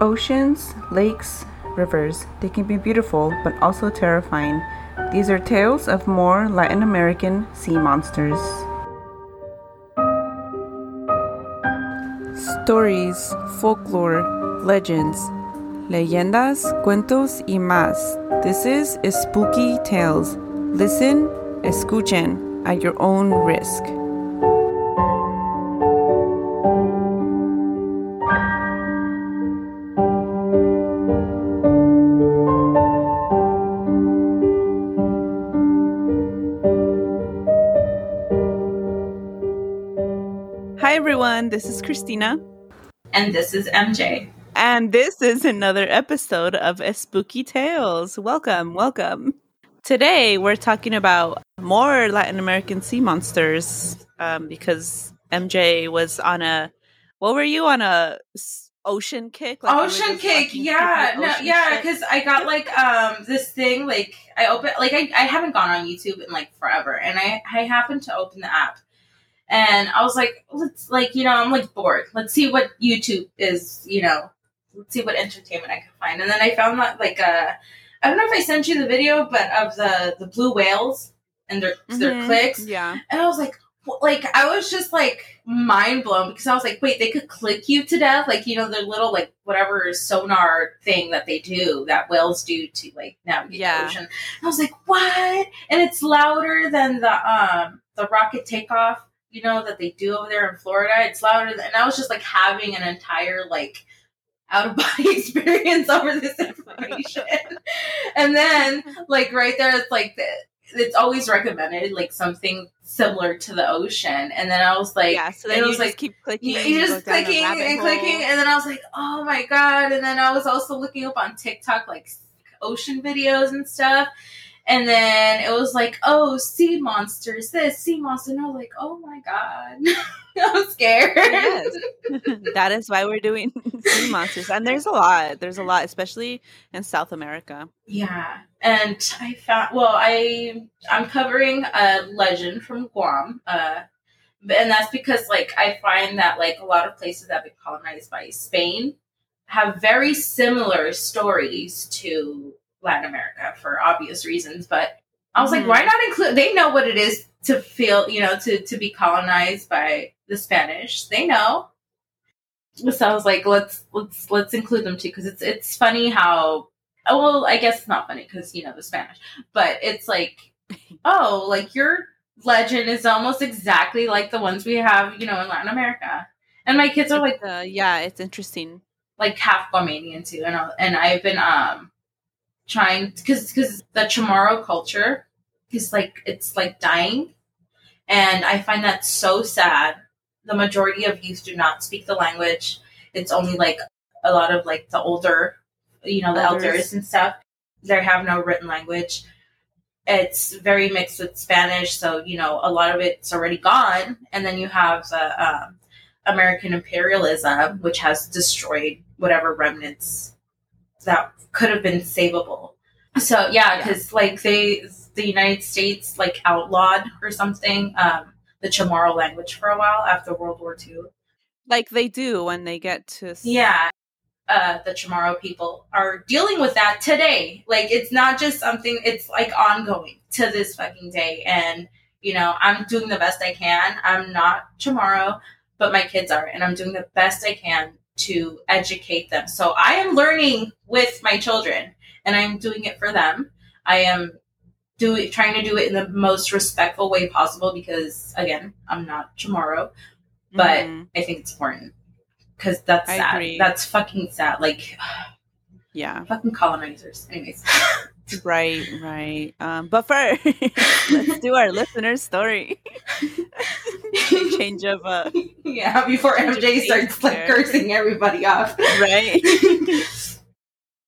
Oceans, lakes, rivers, they can be beautiful but also terrifying. These are tales of more Latin American sea monsters. Stories, folklore, legends, leyendas, cuentos y más. This is Spooky Tales. Listen, escuchen at your own risk. Everyone, this is Christina. And this is MJ. And this is another episode of Spooky Tales. Welcome, welcome. Today we're talking about more Latin American sea monsters um, because MJ was on a. What were you on a ocean kick? Like ocean kick, yeah, no, yeah, because I got like um this thing like I open like I, I haven't gone on YouTube in like forever, and I I happened to open the app, and I was like, let's like you know I'm like bored. Let's see what YouTube is, you know, let's see what entertainment I can find, and then I found that like uh I don't know if I sent you the video, but of the the blue whales and their their Mhm, clicks, Yeah. And I was like, like I was just like mind blown because I was like, wait, they could click you to death, like you know, their little like whatever sonar thing that they do that whales do to like navigate Yeah. the ocean. And I was like, what? And it's louder than the um the rocket takeoff, you know, that they do over there in Florida. It's louder than, and I was just like having an entire like out of body experience over this information. and then like right there it's like the, it's always recommended like something similar to the ocean and then i was like yeah. So it then you was just like keep clicking. you you just clicking and hole. clicking and then i was like oh my god and then i was also looking up on tiktok like ocean videos and stuff and then it was like oh sea monsters this sea monster and i was like oh my god i'm scared Yes. that is why we're doing sea monsters, and there's a lot. There's a lot, especially in South America. Yeah, and I found well, I I'm covering a legend from Guam, uh, and that's because like I find that like a lot of places that have been colonized by Spain have very similar stories to Latin America for obvious reasons. But I was Mhm. like, why not include? They know what it is to feel, you know, to to be colonized by the Spanish. They know. So I was like, let's let's let's include them too because it's it's funny how oh, well, I guess it's not funny because you know the Spanish, but it's like, oh, like your legend is almost exactly like the ones we have, you know, in Latin America. And my kids are like, Uh, yeah, it's interesting. like half Guamanian too, and I- and I've been um trying because because the Chamorro culture is like it's like dying, and I find that so sad. The majority of youth do not speak the language. It's only like a lot of like the older, you know, the Elders. elders and stuff. They have no written language. It's very mixed with Spanish, so you know a lot of it's already gone. And then you have the um, American imperialism, which has destroyed whatever remnants that could have been savable. So yeah, Yeah. because like they, the United States like outlawed or something um, the Chamorro language for a while after World War II. Like they do when they get to. Yeah. Uh, the Chamorro people are dealing with that today. Like, it's not just something, it's like ongoing to this fucking day. And, you know, I'm doing the best I can. I'm not Chamorro, but my kids are. And I'm doing the best I can to educate them. So I am learning with my children and I'm doing it for them. I am doing, trying to do it in the most respectful way possible because, again, I'm not Chamorro but Mhm. I think it's important because that's I sad. agree. That's fucking sad. Like yeah, fucking colonizers. Anyways, right, right. Um, but first, let's do our listener story. Change of uh, yeah. Before MJ starts like cursing everybody off, right.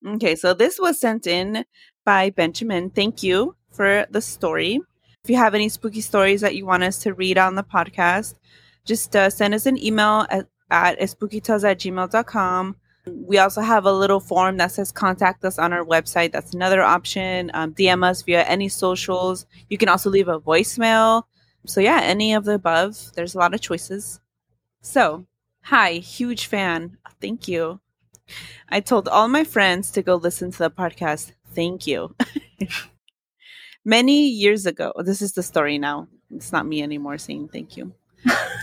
okay, so this was sent in by Benjamin. Thank you for the story. If you have any spooky stories that you want us to read on the podcast, just uh, send us an email at, at spookytales at gmail.com. We also have a little form that says contact us on our website. That's another option. Um, DM us via any socials. You can also leave a voicemail. So, yeah, any of the above. There's a lot of choices. So, hi, huge fan. Thank you. I told all my friends to go listen to the podcast. Thank you. Many years ago, this is the story now. It's not me anymore saying thank you.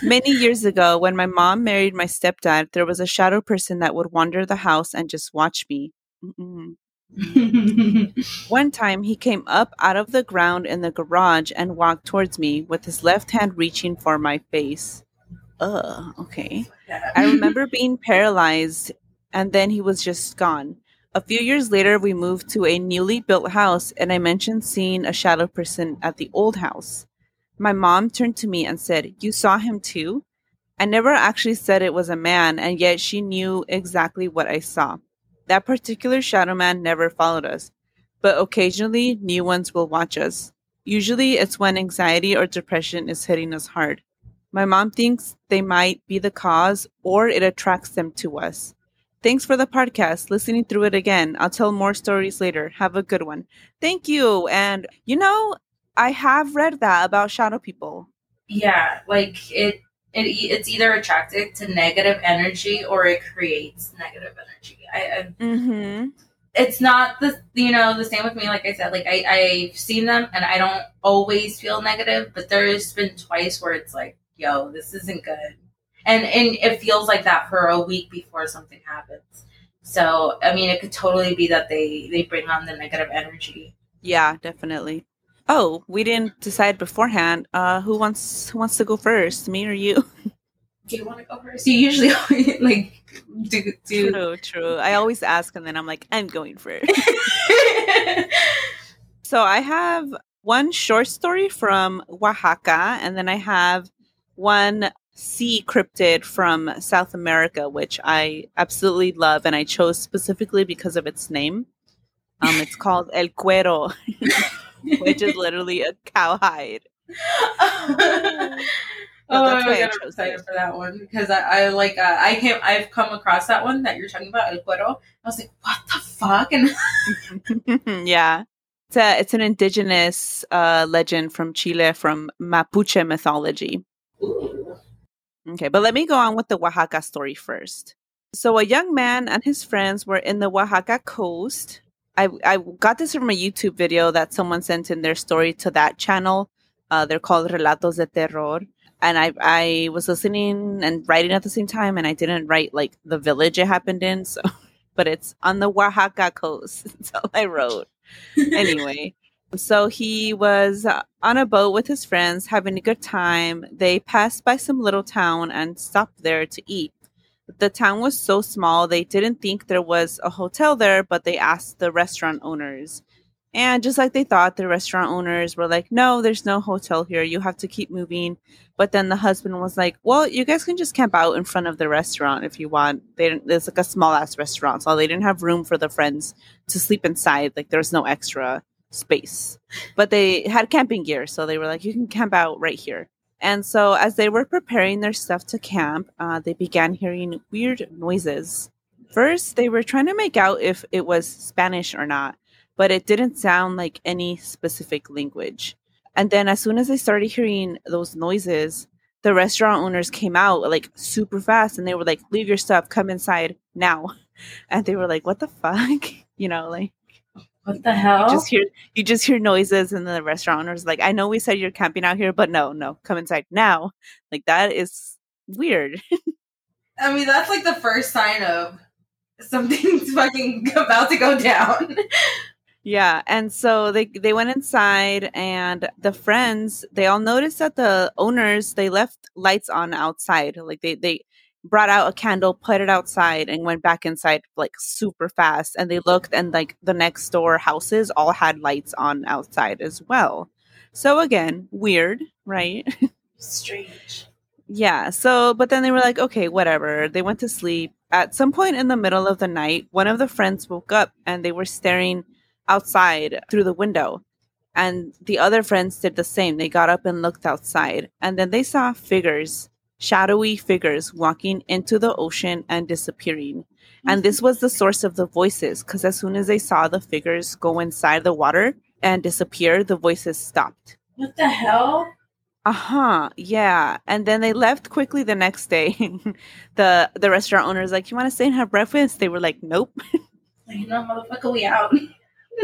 Many years ago, when my mom married my stepdad, there was a shadow person that would wander the house and just watch me. One time, he came up out of the ground in the garage and walked towards me with his left hand reaching for my face. Ugh, okay. I remember being paralyzed, and then he was just gone. A few years later, we moved to a newly built house, and I mentioned seeing a shadow person at the old house. My mom turned to me and said, You saw him too? I never actually said it was a man, and yet she knew exactly what I saw. That particular shadow man never followed us, but occasionally new ones will watch us. Usually it's when anxiety or depression is hitting us hard. My mom thinks they might be the cause or it attracts them to us. Thanks for the podcast. Listening through it again. I'll tell more stories later. Have a good one. Thank you. And you know, I have read that about shadow people. Yeah, like it, it it's either attracted to negative energy or it creates negative energy. I, I Mm-hmm. it's not the you know the same with me like i said like I, i've seen them and i don't always feel negative but there's been twice where it's like yo this isn't good and and it feels like that for a week before something happens so i mean it could totally be that they they bring on the negative energy Yeah, definitely. Oh, we didn't decide beforehand. Uh, who wants who wants to go first, me or you? do you want to go first you usually like do do True, true. I always ask, and then I'm like, I'm going first. so I have one short story from Oaxaca, and then I have one sea cryptid from South America, which I absolutely love, and I chose specifically because of its name. Um, it's called El Cuero, which is literally a cowhide. oh, that's why I I'm chose excited it. for that one because I, I like uh, I came I've come across that one that you're talking about El Cuero. I was like, what the fuck? And yeah. It's, a, it's an indigenous uh, legend from Chile from Mapuche mythology. Ooh. Okay, but let me go on with the Oaxaca story first. So, a young man and his friends were in the Oaxaca coast. I, I got this from a YouTube video that someone sent in their story to that channel. Uh, they're called Relatos de Terror. And I, I was listening and writing at the same time, and I didn't write like the village it happened in. So, but it's on the Oaxaca coast. That's all I wrote anyway, so he was on a boat with his friends having a good time. They passed by some little town and stopped there to eat. The town was so small, they didn't think there was a hotel there, but they asked the restaurant owners. And just like they thought, the restaurant owners were like, no, there's no hotel here. You have to keep moving. But then the husband was like, well, you guys can just camp out in front of the restaurant if you want. They didn't, it's like a small ass restaurant. So they didn't have room for the friends to sleep inside. Like there's no extra space. But they had camping gear. So they were like, you can camp out right here. And so as they were preparing their stuff to camp, uh, they began hearing weird noises. First, they were trying to make out if it was Spanish or not, but it didn't sound like any specific language. And then as soon as they started hearing those noises, the restaurant owners came out like super fast and they were like, leave your stuff, come inside now. And they were like, what the fuck? You know, like What the hell? you just hear you just hear noises and the restaurant owner's like, I know we said you're camping out here, but no, no, come inside now. Like that is weird. I mean, that's like the first sign of something's fucking about to go down. Yeah, and so they they went inside, and the friends they all noticed that the owners they left lights on outside. Like they they brought out a candle, put it outside, and went back inside like super fast. And they looked, and like the next door houses all had lights on outside as well. So again, weird, right? Strange. Yeah. So, but then they were like, okay, whatever. They went to sleep. At some point in the middle of the night, one of the friends woke up and they were staring outside through the window. And the other friends did the same. They got up and looked outside. And then they saw figures, shadowy figures, walking into the ocean and disappearing. And this was the source of the voices because as soon as they saw the figures go inside the water and disappear, the voices stopped. What the hell? Uh-huh. Yeah. And then they left quickly the next day. the the restaurant owner's like, You wanna stay and have breakfast? They were like, Nope. you know, motherfucker, we out.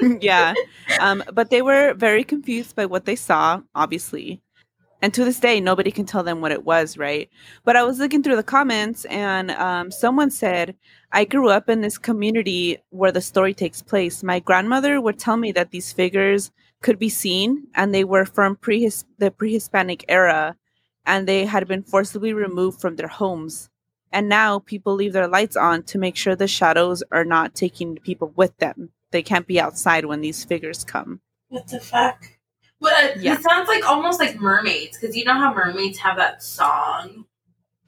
yeah. Um, but they were very confused by what they saw, obviously. And to this day, nobody can tell them what it was, right? But I was looking through the comments and um, someone said, I grew up in this community where the story takes place. My grandmother would tell me that these figures could be seen and they were from pre the pre Hispanic era and they had been forcibly removed from their homes. And now people leave their lights on to make sure the shadows are not taking people with them. They can't be outside when these figures come. What the fuck? But Yeah. it sounds like almost like mermaids because you know how mermaids have that song,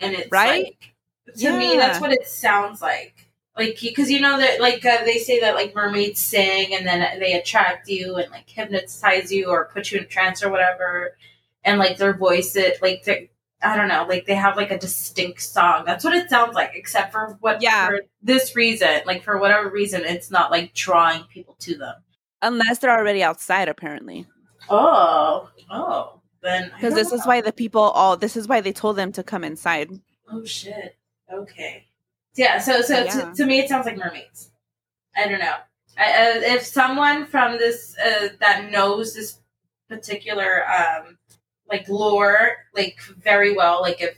and it's Right? like to me that's what it sounds like. Like because you know that like uh, they say that like mermaids sing and then they attract you and like hypnotize you or put you in trance or whatever, and like their voice it like they I don't know like they have like a distinct song. That's what it sounds like. Except for what Yeah. for this reason, like for whatever reason, it's not like drawing people to them. Unless they're already outside, apparently. Oh, oh, then Because this is why the people all this is why they told them to come inside. Oh shit. Okay. Yeah. So so Yeah. To, to me, it sounds like mermaids. I don't know. I, uh, if someone from this uh, that knows this particular um like lore like very well, like if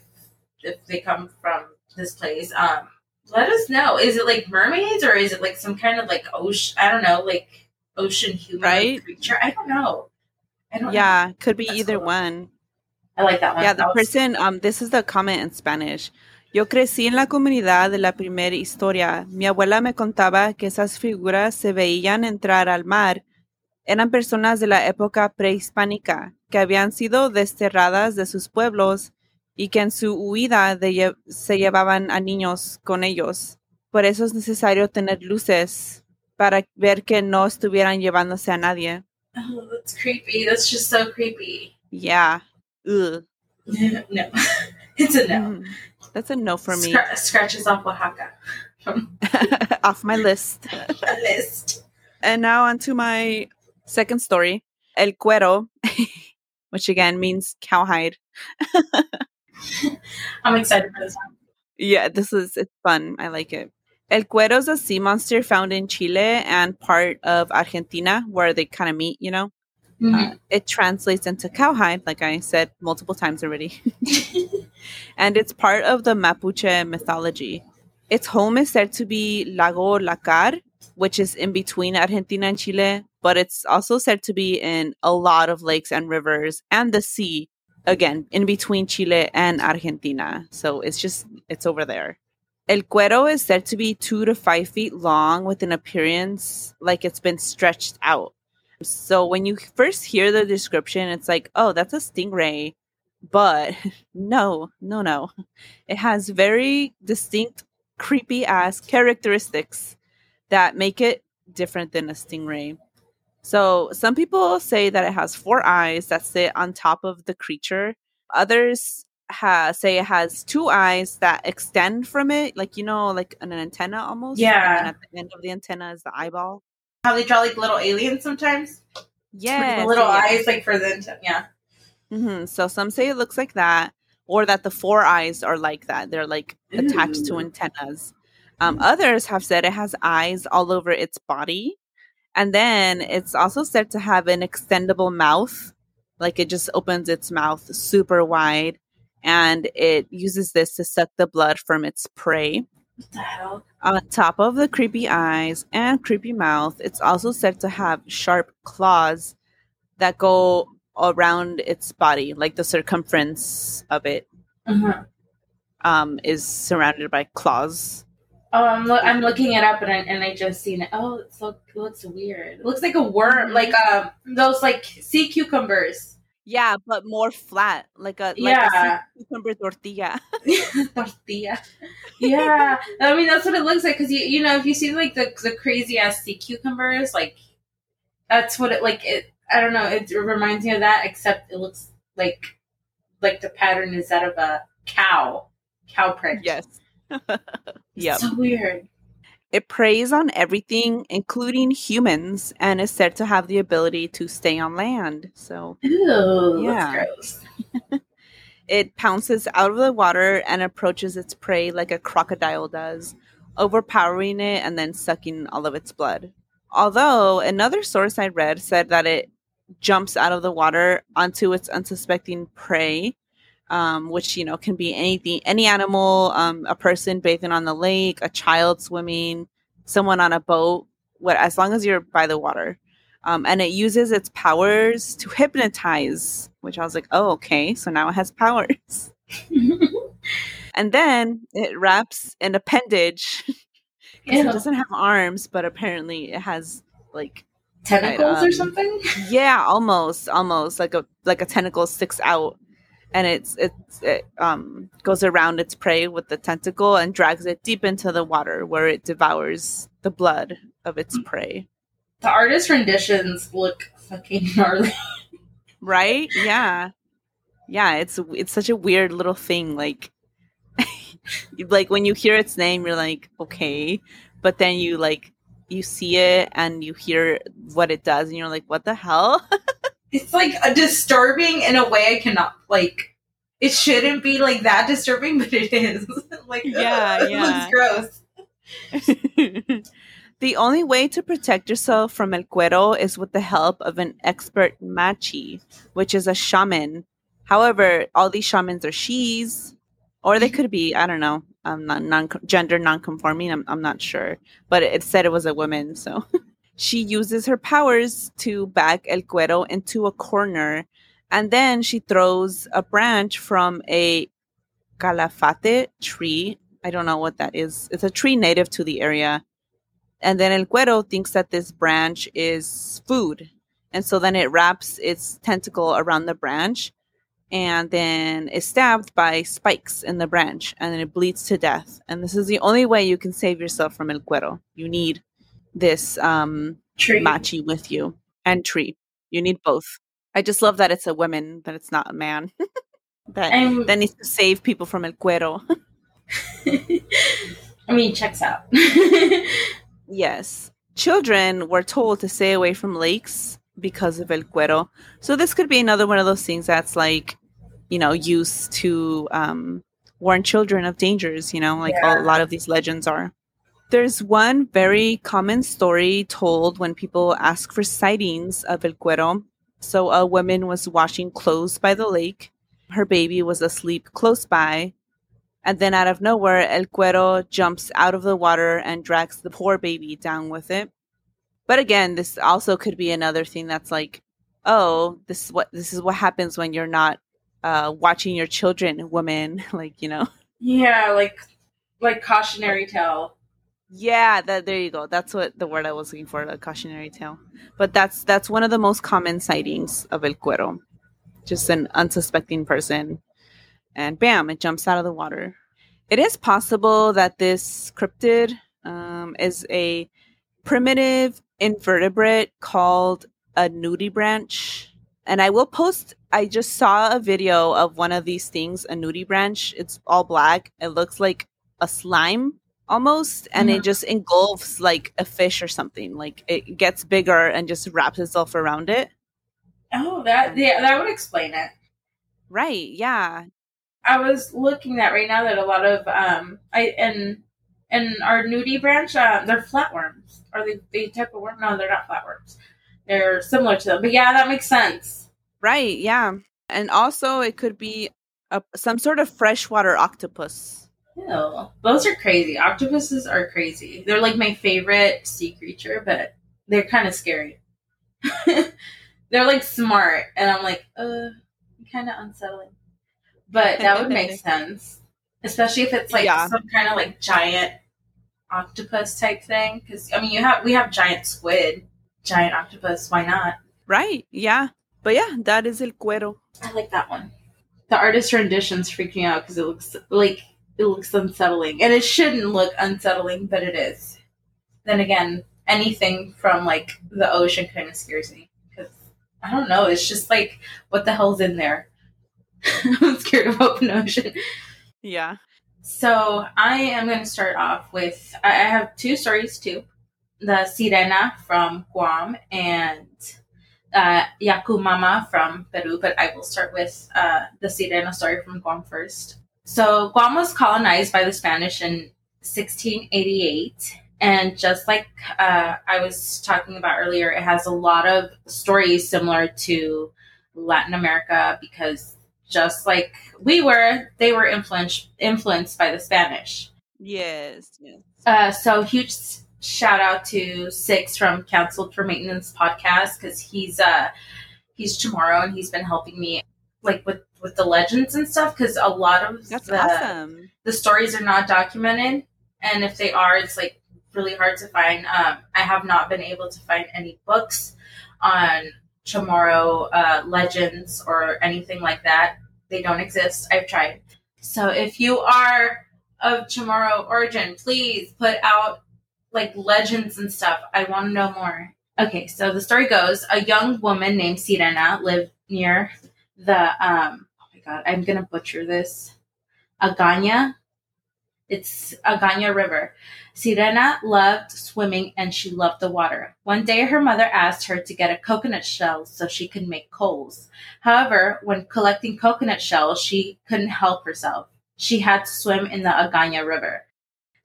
if they come from this place, um, let us know. Is it like mermaids or is it like some kind of like ocean? I don't know, like ocean human Right? creature. I don't know. Know. Yeah, could be That's either cool. one. I like that one. Yeah, the That was- person, um, this is the comment in Spanish. Yo crecí en la comunidad de la primera historia. Mi abuela me contaba que esas figuras se veían entrar al mar. Eran personas de la época prehispánica que habían sido desterradas de sus pueblos y que en su huida de se llevaban a niños con ellos. Por eso es necesario tener luces para ver que no estuvieran llevándose a nadie. Oh, that's creepy. That's just so creepy. Yeah. Ugh. no, it's a no. Mhm. That's a no for me. Scra- scratches off Oaxaca off my list. the list. And now on to my second story, El Cuero, which again means cowhide. I'm excited for this one. Yeah, this is it's fun. I like it. El Cuero is a sea monster found in Chile and part of Argentina where they kind of meet, you know. Mhm. Uh, it translates into cowhide, like I said multiple times already. and it's part of the Mapuche mythology. Its home is said to be Lago Lacar, which is in between Argentina and Chile, but it's also said to be in a lot of lakes and rivers and the sea, again, in between Chile and Argentina. So it's just, it's over there. El Cuero is said to be two to five feet long with an appearance like it's been stretched out. So when you first hear the description, it's like, oh, that's a stingray. But no, no, no. It has very distinct, creepy ass characteristics that make it different than a stingray. So some people say that it has four eyes that sit on top of the creature. Others ha- say it has two eyes that extend from it, like you know, like an antenna almost. Yeah. And at the end of the antenna is the eyeball. How they draw like little aliens sometimes. Yeah. Little eyes like for the int- yeah. hmm So some say it looks like that, or that the four eyes are like that. They're like attached to antennas. Um, others have said it has eyes all over its body. And then it's also said to have an extendable mouth. Like it just opens its mouth super wide. And it uses this to suck the blood from its prey. What the hell? On top of the creepy eyes and creepy mouth, it's also said to have sharp claws that go around its body, like the circumference of it Uh-huh. um, is surrounded by claws. Oh, I'm lo- I'm looking it up and I, and I just seen it. Oh, it's so it looks weird. It looks like a worm, Mhm. like um those like sea cucumbers. Yeah, but more flat, like a like Yeah. a cucumber tortilla. tortilla. Yeah, I mean that's what it looks like because you you know if you see like the the crazy ass sea cucumbers, like that's what it like. It I don't know. It, reminds me of that, except it looks like like the pattern is that of a cow, cow print. yes. yep. so weird. It preys on everything, including humans, and is said to have the ability to stay on land. So, Ew, Yeah. it pounces out of the water and approaches its prey like a crocodile does, overpowering it and then sucking all of its blood. Although another source I read said that it jumps out of the water onto its unsuspecting prey, um, which you know can be anything, any animal, um, a person bathing on the lake, a child swimming, someone on a boat. What as long as you're by the water, um, and it uses its powers to hypnotize. Which I was like, oh okay, so now it has powers. And then it wraps an appendage. it doesn't have arms, but apparently it has like Tentacles um, or something? yeah, almost, almost like a like a tentacle sticks out, and it's it's it um goes around its prey with the tentacle and drags it deep into the water where it devours the blood of its prey. The artist renditions look fucking gnarly. Right? Yeah, yeah. It's it's such a weird little thing. Like, like when you hear its name, you're like, okay, but then you like you see it and you hear what it does, and you're like, what the hell? It's like a disturbing in a way I cannot like. It shouldn't be like that disturbing, but it is. like Yeah, ugh, it yeah. looks gross. the only way to protect yourself from el cuero is with the help of an expert machi, which is a shaman. However, all these shamans are she's, or they could be, I don't know, um, non, non gender non-conforming. I'm, I'm not sure, but it said it was a woman, so she uses her powers to back el cuero into a corner, and then she throws a branch from a calafate tree. I don't know what that is. It's a tree native to the area. And then El Cuero thinks that this branch is food. And so then it wraps its tentacle around the branch and then is stabbed by spikes in the branch and then it bleeds to death. And this is the only way you can save yourself from El Cuero. You need this um, Tree. machi with you and tree. You need both. I just love that it's a woman, that it's not a man. that, I'm- that needs to save people from El Cuero. I mean, checks out. Yes. Children were told to stay away from lakes because of el cuero. So this could be another one of those things that's like, you know, used to um, warn children of dangers, you know, like Yeah. a lot of these legends are. There's one very common story told when people ask for sightings of el cuero. So a woman was washing clothes by the lake. Her baby was asleep close by. And then out of nowhere, El Cuero jumps out of the water and drags the poor baby down with it. But again, this also could be another thing that's like, oh, this is what this is what happens when you're not uh, watching your children, woman. like you know, yeah, like like cautionary tale. Yeah. That there you go. That's what the word I was looking for, a cautionary tale. But that's that's one of the most common sightings of El Cuero. Just an unsuspecting person, and bam, it jumps out of the water. It is possible that this cryptid um, is a primitive invertebrate called a nudibranch. And I will post, I just saw a video of one of these things, a nudibranch. It's all black. It looks like a slime almost, and it just engulfs like a fish or something. Like it gets bigger and just wraps itself around it. Oh, that yeah, that would explain it. Right. Yeah. I was looking at right now that a lot of um I and and our nudibranch, uh, they're flatworms. Are they the type of worm? No, they're not flatworms. They're similar to them. But yeah, that makes sense. Right. Yeah. And also, it could be a, some sort of freshwater octopus. Ew. Those are crazy. Octopuses are crazy. They're like my favorite sea creature, but they're kind of scary. they're like smart, and I'm like, uh, kind of unsettling. But that would make sense, especially if it's like Yeah. some kind of like giant octopus type thing. Because I mean, you have we have giant squid, giant octopus. Why not? Right. Yeah. But yeah, that is el cuero. I like that one. The artist renditions freak me out because it looks like it looks unsettling, and it shouldn't look unsettling, but it is. Then again, anything from like the ocean kind of scares me because I don't know. It's just like what the hell's in there. I'm scared of open ocean. Yeah. So I am going to start off with I have two stories too. The Sirena from Guam and uh, Yakumama from Peru, but I will start with uh, the Sirena story from Guam first. So Guam was colonized by the Spanish in 1688. And just like uh, I was talking about earlier, it has a lot of stories similar to Latin America because just like we were, they were influenced influenced by the Spanish. Yes, yes. Uh, so huge shout out to Six from Council for Maintenance podcast because he's uh he's Chamorro and he's been helping me like with with the legends and stuff because a lot of That's the awesome. the stories are not documented and if they are it's like really hard to find. Um, i have not been able to find any books on chamorro uh, legends or anything like that. They don't exist. I've tried. So if you are of chamorro origin please put out like legends and stuff. I want to know more. Okay so the story goes a young woman named sirena lived near the um god i'm gonna butcher this aganya it's Aganya River. Sirena loved swimming and she loved the water. One day her mother asked her to get a coconut shell so she could make coals. However, when collecting coconut shells, she couldn't help herself. She had to swim in the Aganya River.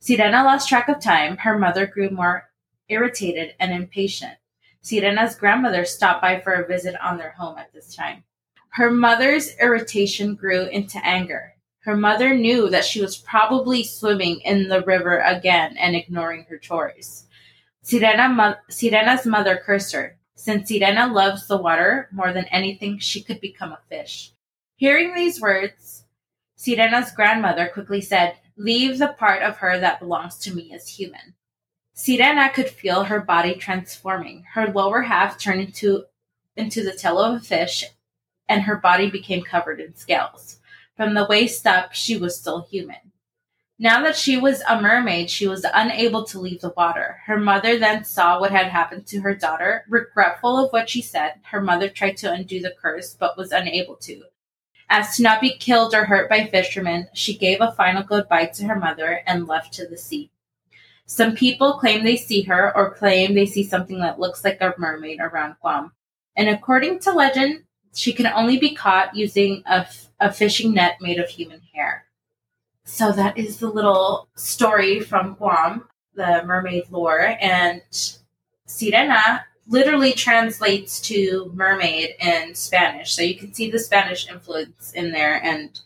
Sirena lost track of time. Her mother grew more irritated and impatient. Sirena's grandmother stopped by for a visit on their home at this time. Her mother's irritation grew into anger. Her mother knew that she was probably swimming in the river again and ignoring her chores. Sirena mo- Sirena's mother cursed her. Since Sirena loves the water more than anything, she could become a fish. Hearing these words, Sirena's grandmother quickly said, Leave the part of her that belongs to me as human. Sirena could feel her body transforming. Her lower half turned into, into the tail of a fish, and her body became covered in scales. From the waist up, she was still human. Now that she was a mermaid, she was unable to leave the water. Her mother then saw what had happened to her daughter. Regretful of what she said, her mother tried to undo the curse, but was unable to. As to not be killed or hurt by fishermen, she gave a final goodbye to her mother and left to the sea. Some people claim they see her or claim they see something that looks like a mermaid around Guam. And according to legend, she can only be caught using a, f- a fishing net made of human hair. So that is the little story from Guam, the mermaid lore. And Sirena literally translates to mermaid in Spanish. So you can see the Spanish influence in there. And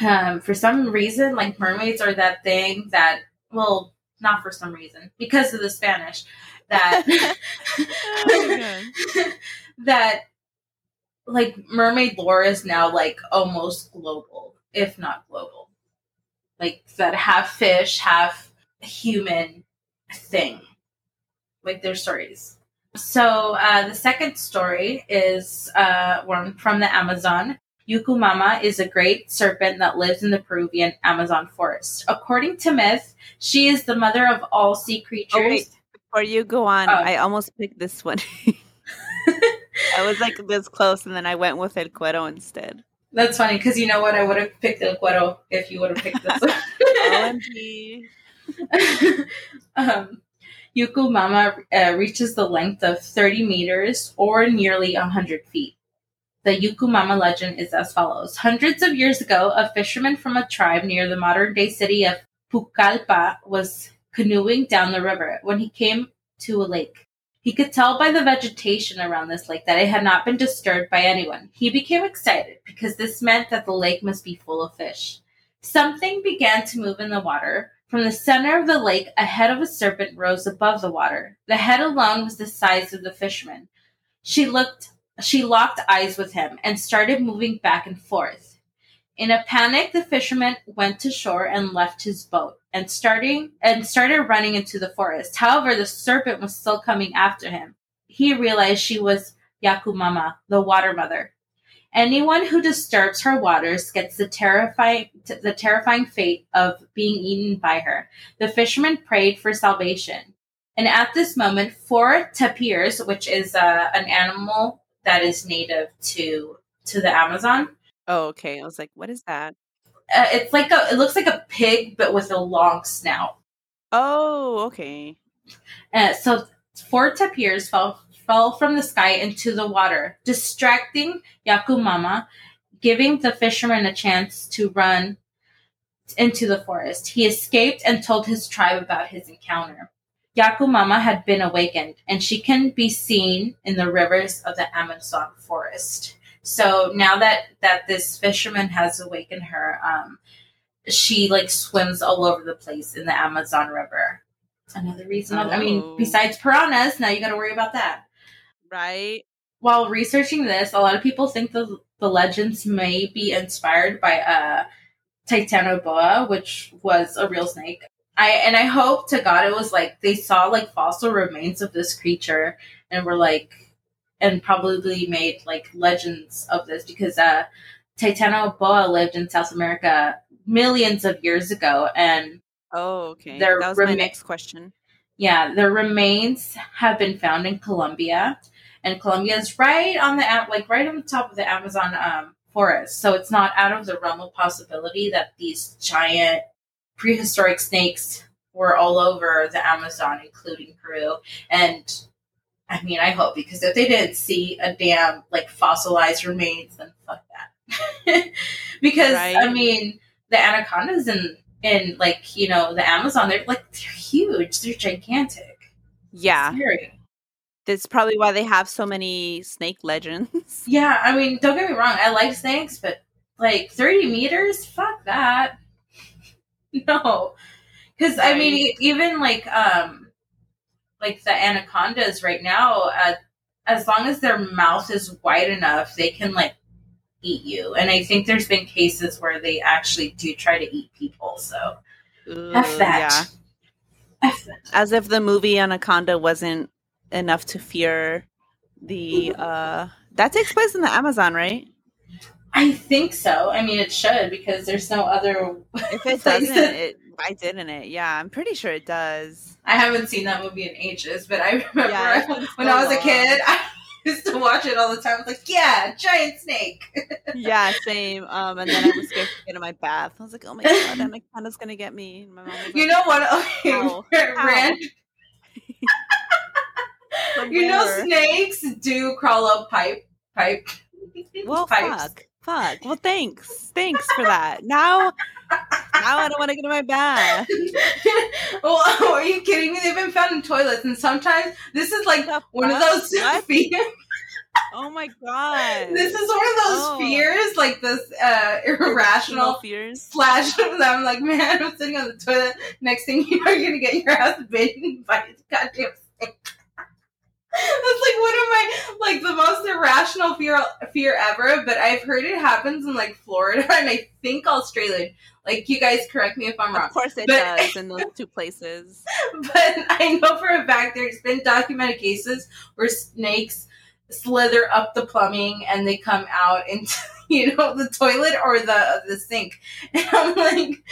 um, for some reason, like mermaids are that thing that, well, not for some reason, because of the Spanish, that Oh, that like mermaid lore is now like almost global, if not global. Like that half fish, half human thing. Like their stories. So uh, the second story is uh, one from the Amazon. Yukumama is a great serpent that lives in the Peruvian Amazon forest. According to myth, she is the mother of all sea creatures. Oh, wait. Before you go on, Oh. I almost picked this one. I was like this close, and then I went with El Cuero instead. That's funny because you know what? I would have picked El Cuero if you would have picked this one. Um, Yuku Mama uh, reaches the length of 30 meters or nearly 100 feet. The Yuku Mama legend is as follows. Hundreds of years ago, a fisherman from a tribe near the modern day city of Pucallpa was canoeing down the river when he came to a lake. He could tell by the vegetation around this lake that it had not been disturbed by anyone. He became excited because this meant that the lake must be full of fish. Something began to move in the water. From the center of the lake, a head of a serpent rose above the water. The head alone was the size of the fisherman. She looked she locked eyes with him and started moving back and forth. In a panic, the fisherman went to shore and left his boat and starting and started running into the forest. However, the serpent was still coming after him. He realized she was Yakumama, the water mother. Anyone who disturbs her waters gets the terrifying the terrifying fate of being eaten by her. The fisherman prayed for salvation. And at this moment, four tapirs, which is uh, an animal that is native to to the Amazon, Oh, okay. I was like, what is that? Uh, it's like a it looks like a pig but with a long snout. Oh, okay. Uh, so four tapirs fell fell from the sky into the water, distracting Yakumama, giving the fisherman a chance to run into the forest. He escaped and told his tribe about his encounter. Yakumama had been awakened, and she can be seen in the rivers of the Amazon forest. So now that that this fisherman has awakened her, um, she like swims all over the place in the Amazon River. Another reason. I mean, Oh. besides piranhas, now you got to worry about that. Right. While researching this, a lot of people think the the legends may be inspired by uh, Titanoboa, which was a real snake. I and I hope to God it was like they saw like fossil remains of this creature and were like and probably made like legends of this because uh Titanoboa lived in South America millions of years ago and Oh, okay. That was my next question. yeah, their remains have been found in Colombia, and Colombia is right on the like right on the top of the Amazon um, forest. So it's not out of the realm of possibility that these giant prehistoric snakes were all over the Amazon, including Peru. And I mean, I hope because if they didn't see a damn like fossilized remains, then fuck that. because I mean, the anacondas in in like you know the Amazon, they're like they're huge, they're gigantic. Yeah. Scary. That's probably why they have so many snake legends. Yeah, I mean, don't get me wrong, I like snakes, but like thirty meters, fuck that. No, because I mean, even like um, like the anacondas right now, uh, as long as their mouth is wide enough, they can like eat you. And I think there's been cases where they actually do try to eat people. So F Ugh, that. F that. As if the movie Anaconda wasn't enough to fear the uh that takes place in the Amazon, right? I think so. I mean, it should because there's no other. If it doesn't, it why didn't it? Yeah, I'm pretty sure it does. I haven't seen that movie in ages, but I remember Yeah, when so I was a kid, I used to watch it all the time. I was like, yeah, giant snake. Yeah, same. Um, and then I was scared to get in my bath. I was like, "Oh my god, Anaconda's gonna get me." And my mom You like, know what? Okay, Ow. Rand, "From you know snakes do crawl up pipe pipe. Well, pipes. fuck, fuck. Well, thanks, thanks for that. Now, now I don't want to get in my bath. well, are you kidding me? They've been found in toilets, and sometimes this is like The one of those fears. Oh my god. This is one of those Oh. fears, like this uh, Irrational fears. slash. I'm like, man, I'm sitting on the toilet. Next thing you know, you're gonna get your ass bitten by a goddamn snake. That's like one of my like the most irrational fear fear ever. But I've heard it happens in like Florida and I think Australia. Like you guys, correct me if I'm wrong. Of course, it But- does in those two places. but I know for a fact there's been documented cases where snakes slither up the plumbing and they come out into you know the toilet or the the sink and i'm like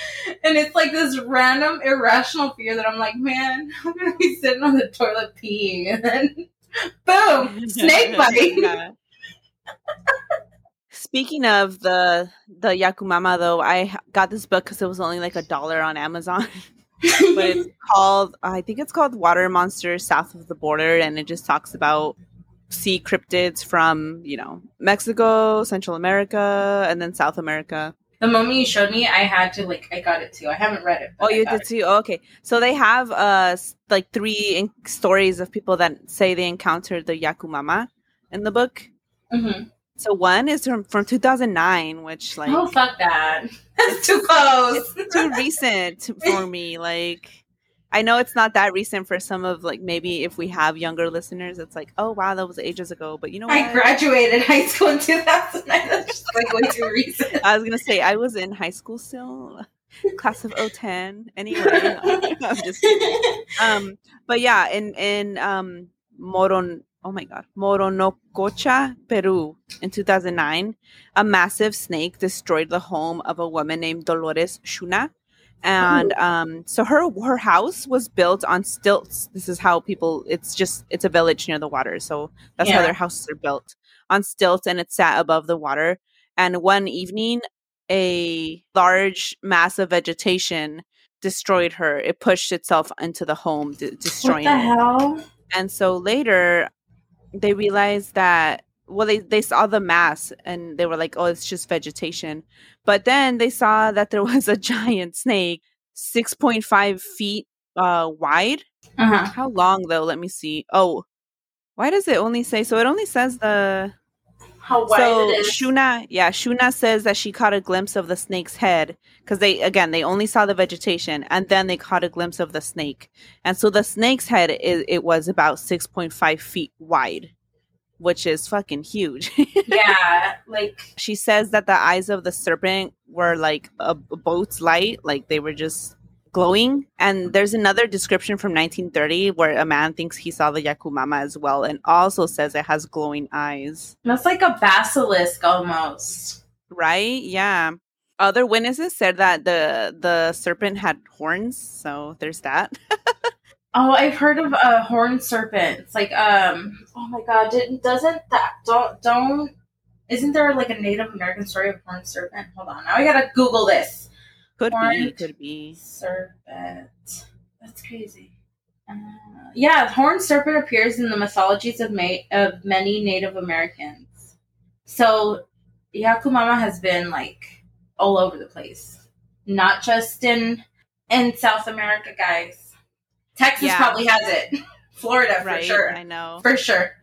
and it's like this random irrational fear that i'm like man i'm gonna be sitting on the toilet peeing and then boom snake bite Yeah. Speaking of the the Yakumama, though, I got this book because it was only like a dollar on Amazon. but it's called I think it's called Water Monsters South of the Border, and it just talks about sea cryptids from you know Mexico, Central America, and then South America. The moment you showed me i had to like i got it too i haven't read it Oh, I you did it. too. Oh, okay, so they have uh like three in- stories of people that say they encountered the Yakumama in the book. Mhm. So one is from from 2009, which like oh fuck that that's too close it's too recent for me. Like, I know it's not that recent for some of like maybe if we have younger listeners, it's like, oh wow, that was ages ago. But you know what? I graduated high school in 2009. That's just like way too recent. I was gonna say I was in high school still, class of 010. Anyway, I'm just um, but yeah, in in um Moron. Oh my God, Moronacocha, Peru, in 2009, a massive snake destroyed the home of a woman named Dolores Shuna, and um, so her her house was built on stilts. This is how people. It's just it's a village near the water, so that's how their houses are built on stilts, and it sat above the water. And one evening, a large mass of vegetation destroyed her. It pushed itself into the home, d- destroying what the it. hell? And so later, they realized that well, they they saw the mass and they were like, "Oh, it's just vegetation." But then they saw that there was a giant snake, six point five feet uh, wide. Uh-huh. How long though? Let me see. Oh, why does it only say? So it only says the How wide so it is. Shuna, yeah, Shuna says that she caught a glimpse of the snake's head because they again they only saw the vegetation and then they caught a glimpse of the snake, and so the snake's head is it was about six point five feet wide, which is fucking huge. yeah, like she says that the eyes of the serpent were like a, boat's light, like they were just glowing. And there's another description from 1930 where a man thinks he saw the Yakumama as well, and also says it has glowing eyes. that's like a basilisk almost. Right? Yeah. Other witnesses said that the the serpent had horns, so there's that. Oh, I've heard of a horned serpent. It's like um. Oh my god! Didn't doesn't that don't don't isn't there like a Native American story of horned serpent? Hold on, now I gotta Google this. Could be, could be. Serpent. That's crazy. Uh, yeah, horned serpent appears in the mythologies of ma- of many Native Americans. So Yakumama has been like all over the place, not just in in South America, guys. Texas Yeah. probably has it. Florida for Right? sure. I know. For sure.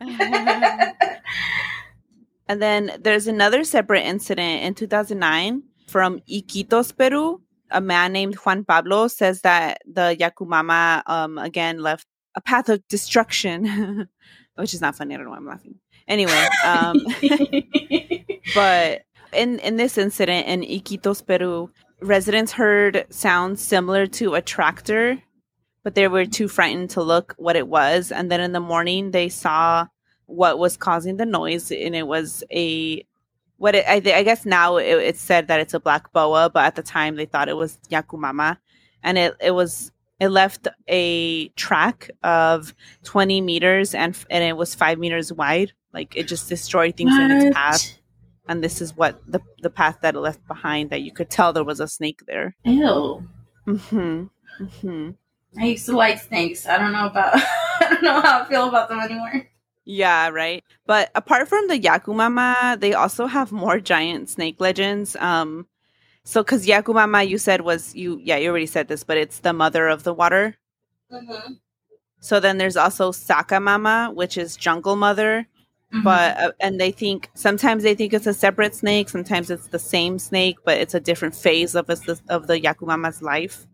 And then there's another separate incident in 2009 from Iquitos, Peru. A man named Juan Pablo says that the Yakumama um, again left a path of destruction, which is not funny. I don't know why I'm laughing. Anyway, um, but in in this incident in Iquitos, Peru, residents heard sounds similar to a tractor, but they were too frightened to look what it was. And then in the morning, they saw what was causing the noise, and it was a what it, I, I guess now it, it's said that it's a black boa, but at the time they thought it was Yakumama, and it it was it left a track of 20 meters and and it was five meters wide. Like it just destroyed things in its path. And this is what the the path that it left behind that you could tell there was a snake there. Ew. hmm hmm I used to like snakes. I don't know about I don't know how I feel about them anymore. yeah right but apart from the yakumama they also have more giant snake legends um so because yakumama you said was you yeah you already said this but it's the mother of the water Mm-hmm. so then there's also sakamama which is jungle mother Mm-hmm. but uh, and they think sometimes they think it's a separate snake sometimes it's the same snake but it's a different phase of us of the yakumama's life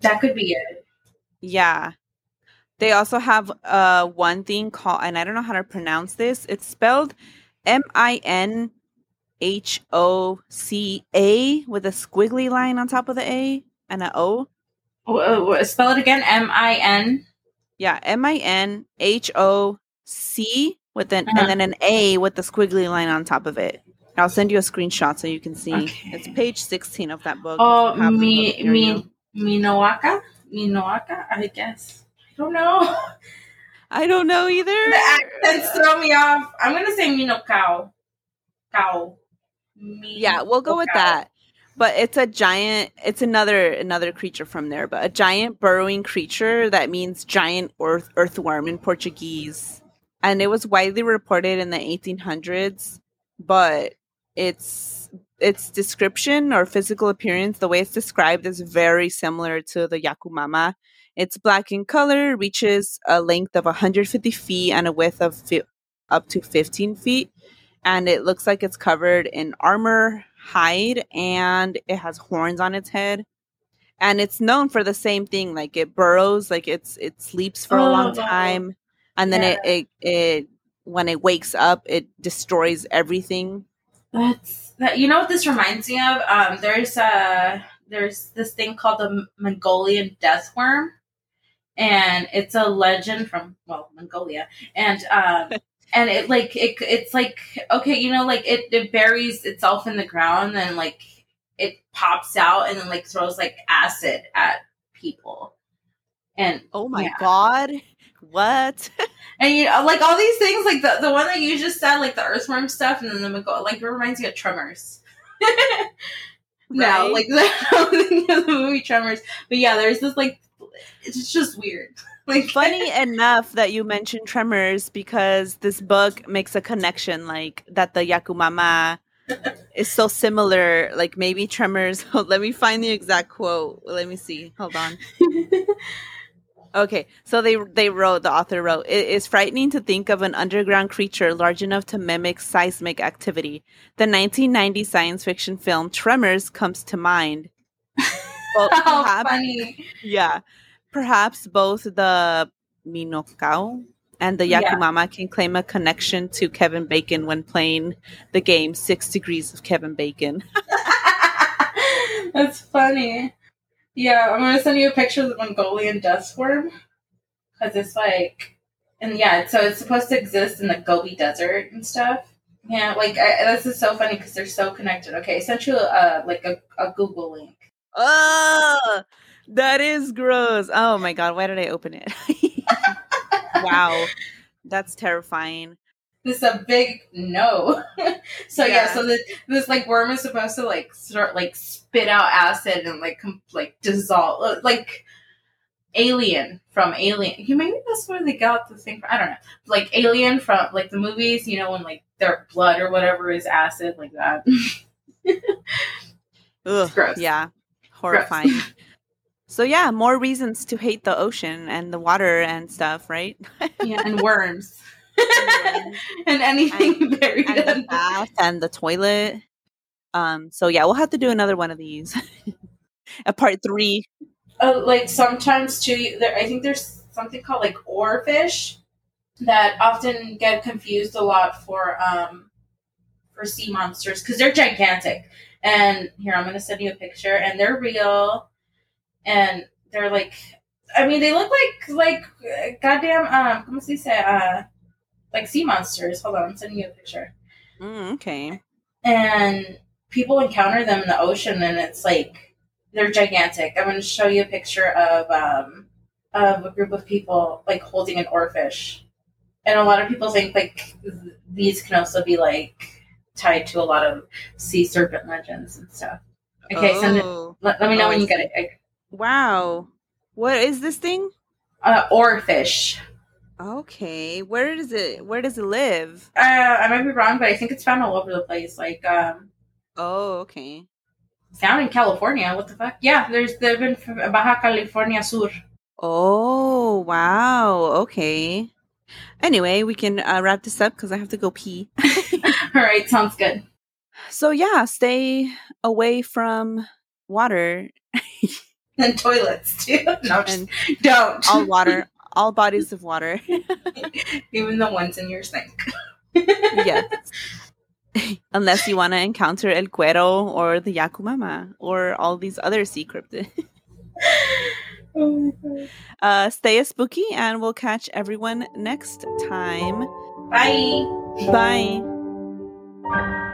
that could be it. Yeah they also have uh one thing called and i don't know how to pronounce this it's spelled m-i-n-h-o-c-a with a squiggly line on top of the a and a o Wh- wh- Spell it again. M I N. yeah m-i-n-h-o-c with an Uh-huh. and then an a with the squiggly line on top of it I'll send you a screenshot so you can see. Okay. It's page 16 of that book. Oh, if you have the mi mi you. Minoaka. Minoaka. I guess. I don't know. I don't know either. the accents throw me off. I'm gonna say Minokao. Cow. Yeah, we'll go with that. But it's a giant. It's another another creature from there, but a giant burrowing creature that means giant earth earthworm in Portuguese, and it was widely reported in the 1800s. But its its description or physical appearance, the way it's described, is very similar to the Yakumama. It's black in color, reaches a length of 150 feet and a width of fi- up to 15 feet and it looks like it's covered in armor, hide, and it has horns on its head. And it's known for the same thing, like it burrows, like it's it sleeps for a long Oh, time, and then yeah. it, it it when it wakes up, it destroys everything. That's that. You know what this reminds me of? Um, there's uh there's this thing called the Mongolian death worm, and it's a legend from well Mongolia, and um and it like it it's like okay, you know, like it it buries itself in the ground and like it pops out and then like throws like acid at people, and Oh my Yeah. god, what? and you know, like all these things, like the the one that you just said, like the earthworm stuff, and then the Mongol, like it reminds me of Tremors. No, Right? like I'm thinking of the movie Tremors. But yeah, there's this like it's just weird. Like Funny enough that you mentioned Tremors because this book makes a connection like that the Yakumama is so similar. Like maybe Tremors. Let me find the exact quote. Let me see. Hold on. Okay, so they they wrote the author wrote it is frightening to think of an underground creature large enough to mimic seismic activity. The 1990 science fiction film Tremors comes to mind. Well, How perhaps, funny. yeah, perhaps both the Minokao and the Yeah. Yakumama can claim a connection to Kevin Bacon when playing the game Six Degrees of Kevin Bacon. That's funny. Yeah, I'm gonna send you a picture of the Mongolian dust worm because it's like, and yeah, so it's supposed to exist in the Gobi Desert and stuff. Yeah, like I, this is so funny because they're so connected. Okay, I sent you a like a, a Google link. Oh, that is gross. Oh my god, why did I open it? wow, that's terrifying. This is a big no. so yeah, Yeah. so this this like worm is supposed to like start like spit out acid and like com- like dissolve uh, like alien from alien. You maybe that's where they got the thing. From, I don't know, like alien from like the movies. You know when like their blood or whatever is acid like that. Ugh, gross. Yeah, horrifying. so yeah, more reasons to hate the ocean and the water and stuff, right? yeah, and worms. and anything buried and the bath and the toilet. Um. So yeah, we'll have to do another one of these. A part three. uh, like sometimes too there, i think there's something called like oarfish that often get confused a lot for um for sea monsters because they're gigantic and here i'm gonna send you a picture and they're real and they're like i mean they look like like goddamn um como se dice uh like sea monsters hold on i'm sending you a picture Mm, okay. and people encounter them in the ocean and it's like they're gigantic i'm going to show you a picture of um of a group of people like holding an oarfish and a lot of people think like th- these can also be like tied to a lot of sea serpent legends and stuff okay send it Oh, let, let me know Oh, when you get it I- wow. What is this thing? uh oarfish Okay. Where does it? Where does it live? uh i might be wrong but i think it's found all over the place like um Oh, okay. Down in california what the fuck yeah there's they've been baja california sur Oh, wow. Okay. Anyway, we can uh, wrap this up because I have to go pee. all right sounds good So yeah, stay away from water and toilets too. No, just and don't. all water, all bodies of water. Even the ones in your sink. yes. Unless you want to encounter El Cuero or the Yakumama or all these other sea cryptids. oh. Uh, stay spooky and we'll catch everyone next time. Bye. Bye.